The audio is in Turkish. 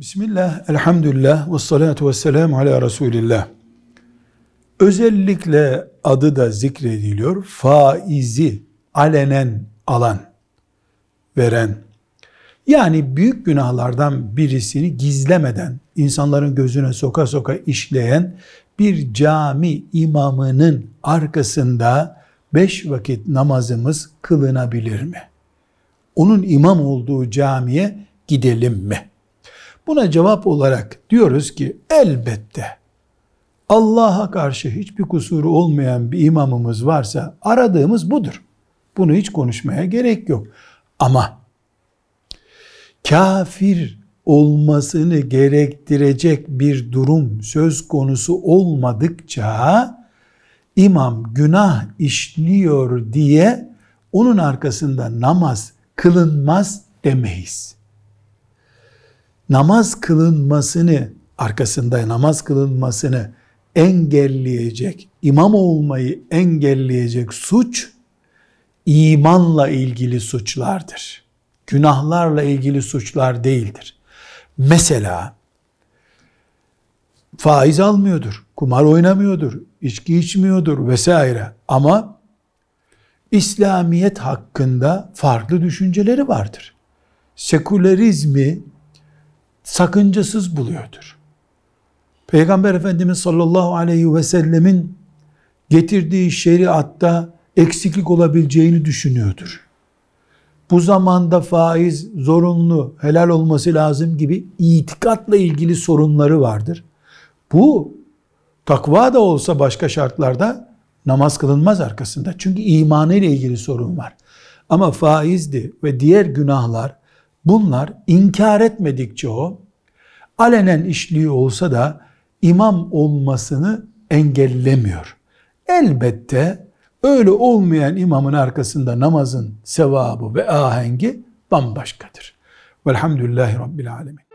Bismillah, elhamdülillah, ve salatu ve selamu ala Resulillah. Özellikle adı da zikrediliyor. Faizi alenen alan, veren. Yani büyük günahlardan birisini gizlemeden, insanların gözüne soka soka işleyen bir cami imamının arkasında beş vakit namazımız kılınabilir mi? Onun imam olduğu camiye gidelim mi? Buna cevap olarak diyoruz ki elbette Allah'a karşı hiçbir kusuru olmayan bir imamımız varsa aradığımız budur. Bunu hiç konuşmaya gerek yok. Ama kafir olmasını gerektirecek bir durum söz konusu olmadıkça imam günah işliyor diye onun arkasında namaz kılınmaz demeyiz namaz kılınmasını arkasında namaz kılınmasını engelleyecek, imam olmayı engelleyecek suç imanla ilgili suçlardır. Günahlarla ilgili suçlar değildir. Mesela faiz almıyordur, kumar oynamıyordur, içki içmiyordur vesaire ama İslamiyet hakkında farklı düşünceleri vardır. Sekülerizmi sakıncasız buluyordur. Peygamber Efendimiz sallallahu aleyhi ve sellemin getirdiği şeriatta eksiklik olabileceğini düşünüyordur. Bu zamanda faiz zorunlu, helal olması lazım gibi itikatla ilgili sorunları vardır. Bu takva da olsa başka şartlarda namaz kılınmaz arkasında. Çünkü imanı ile ilgili sorun var. Ama faizdi ve diğer günahlar bunlar inkar etmedikçe o alenen işliği olsa da imam olmasını engellemiyor. Elbette öyle olmayan imamın arkasında namazın sevabı ve ahengi bambaşkadır. Velhamdülillahi Rabbil Alemin.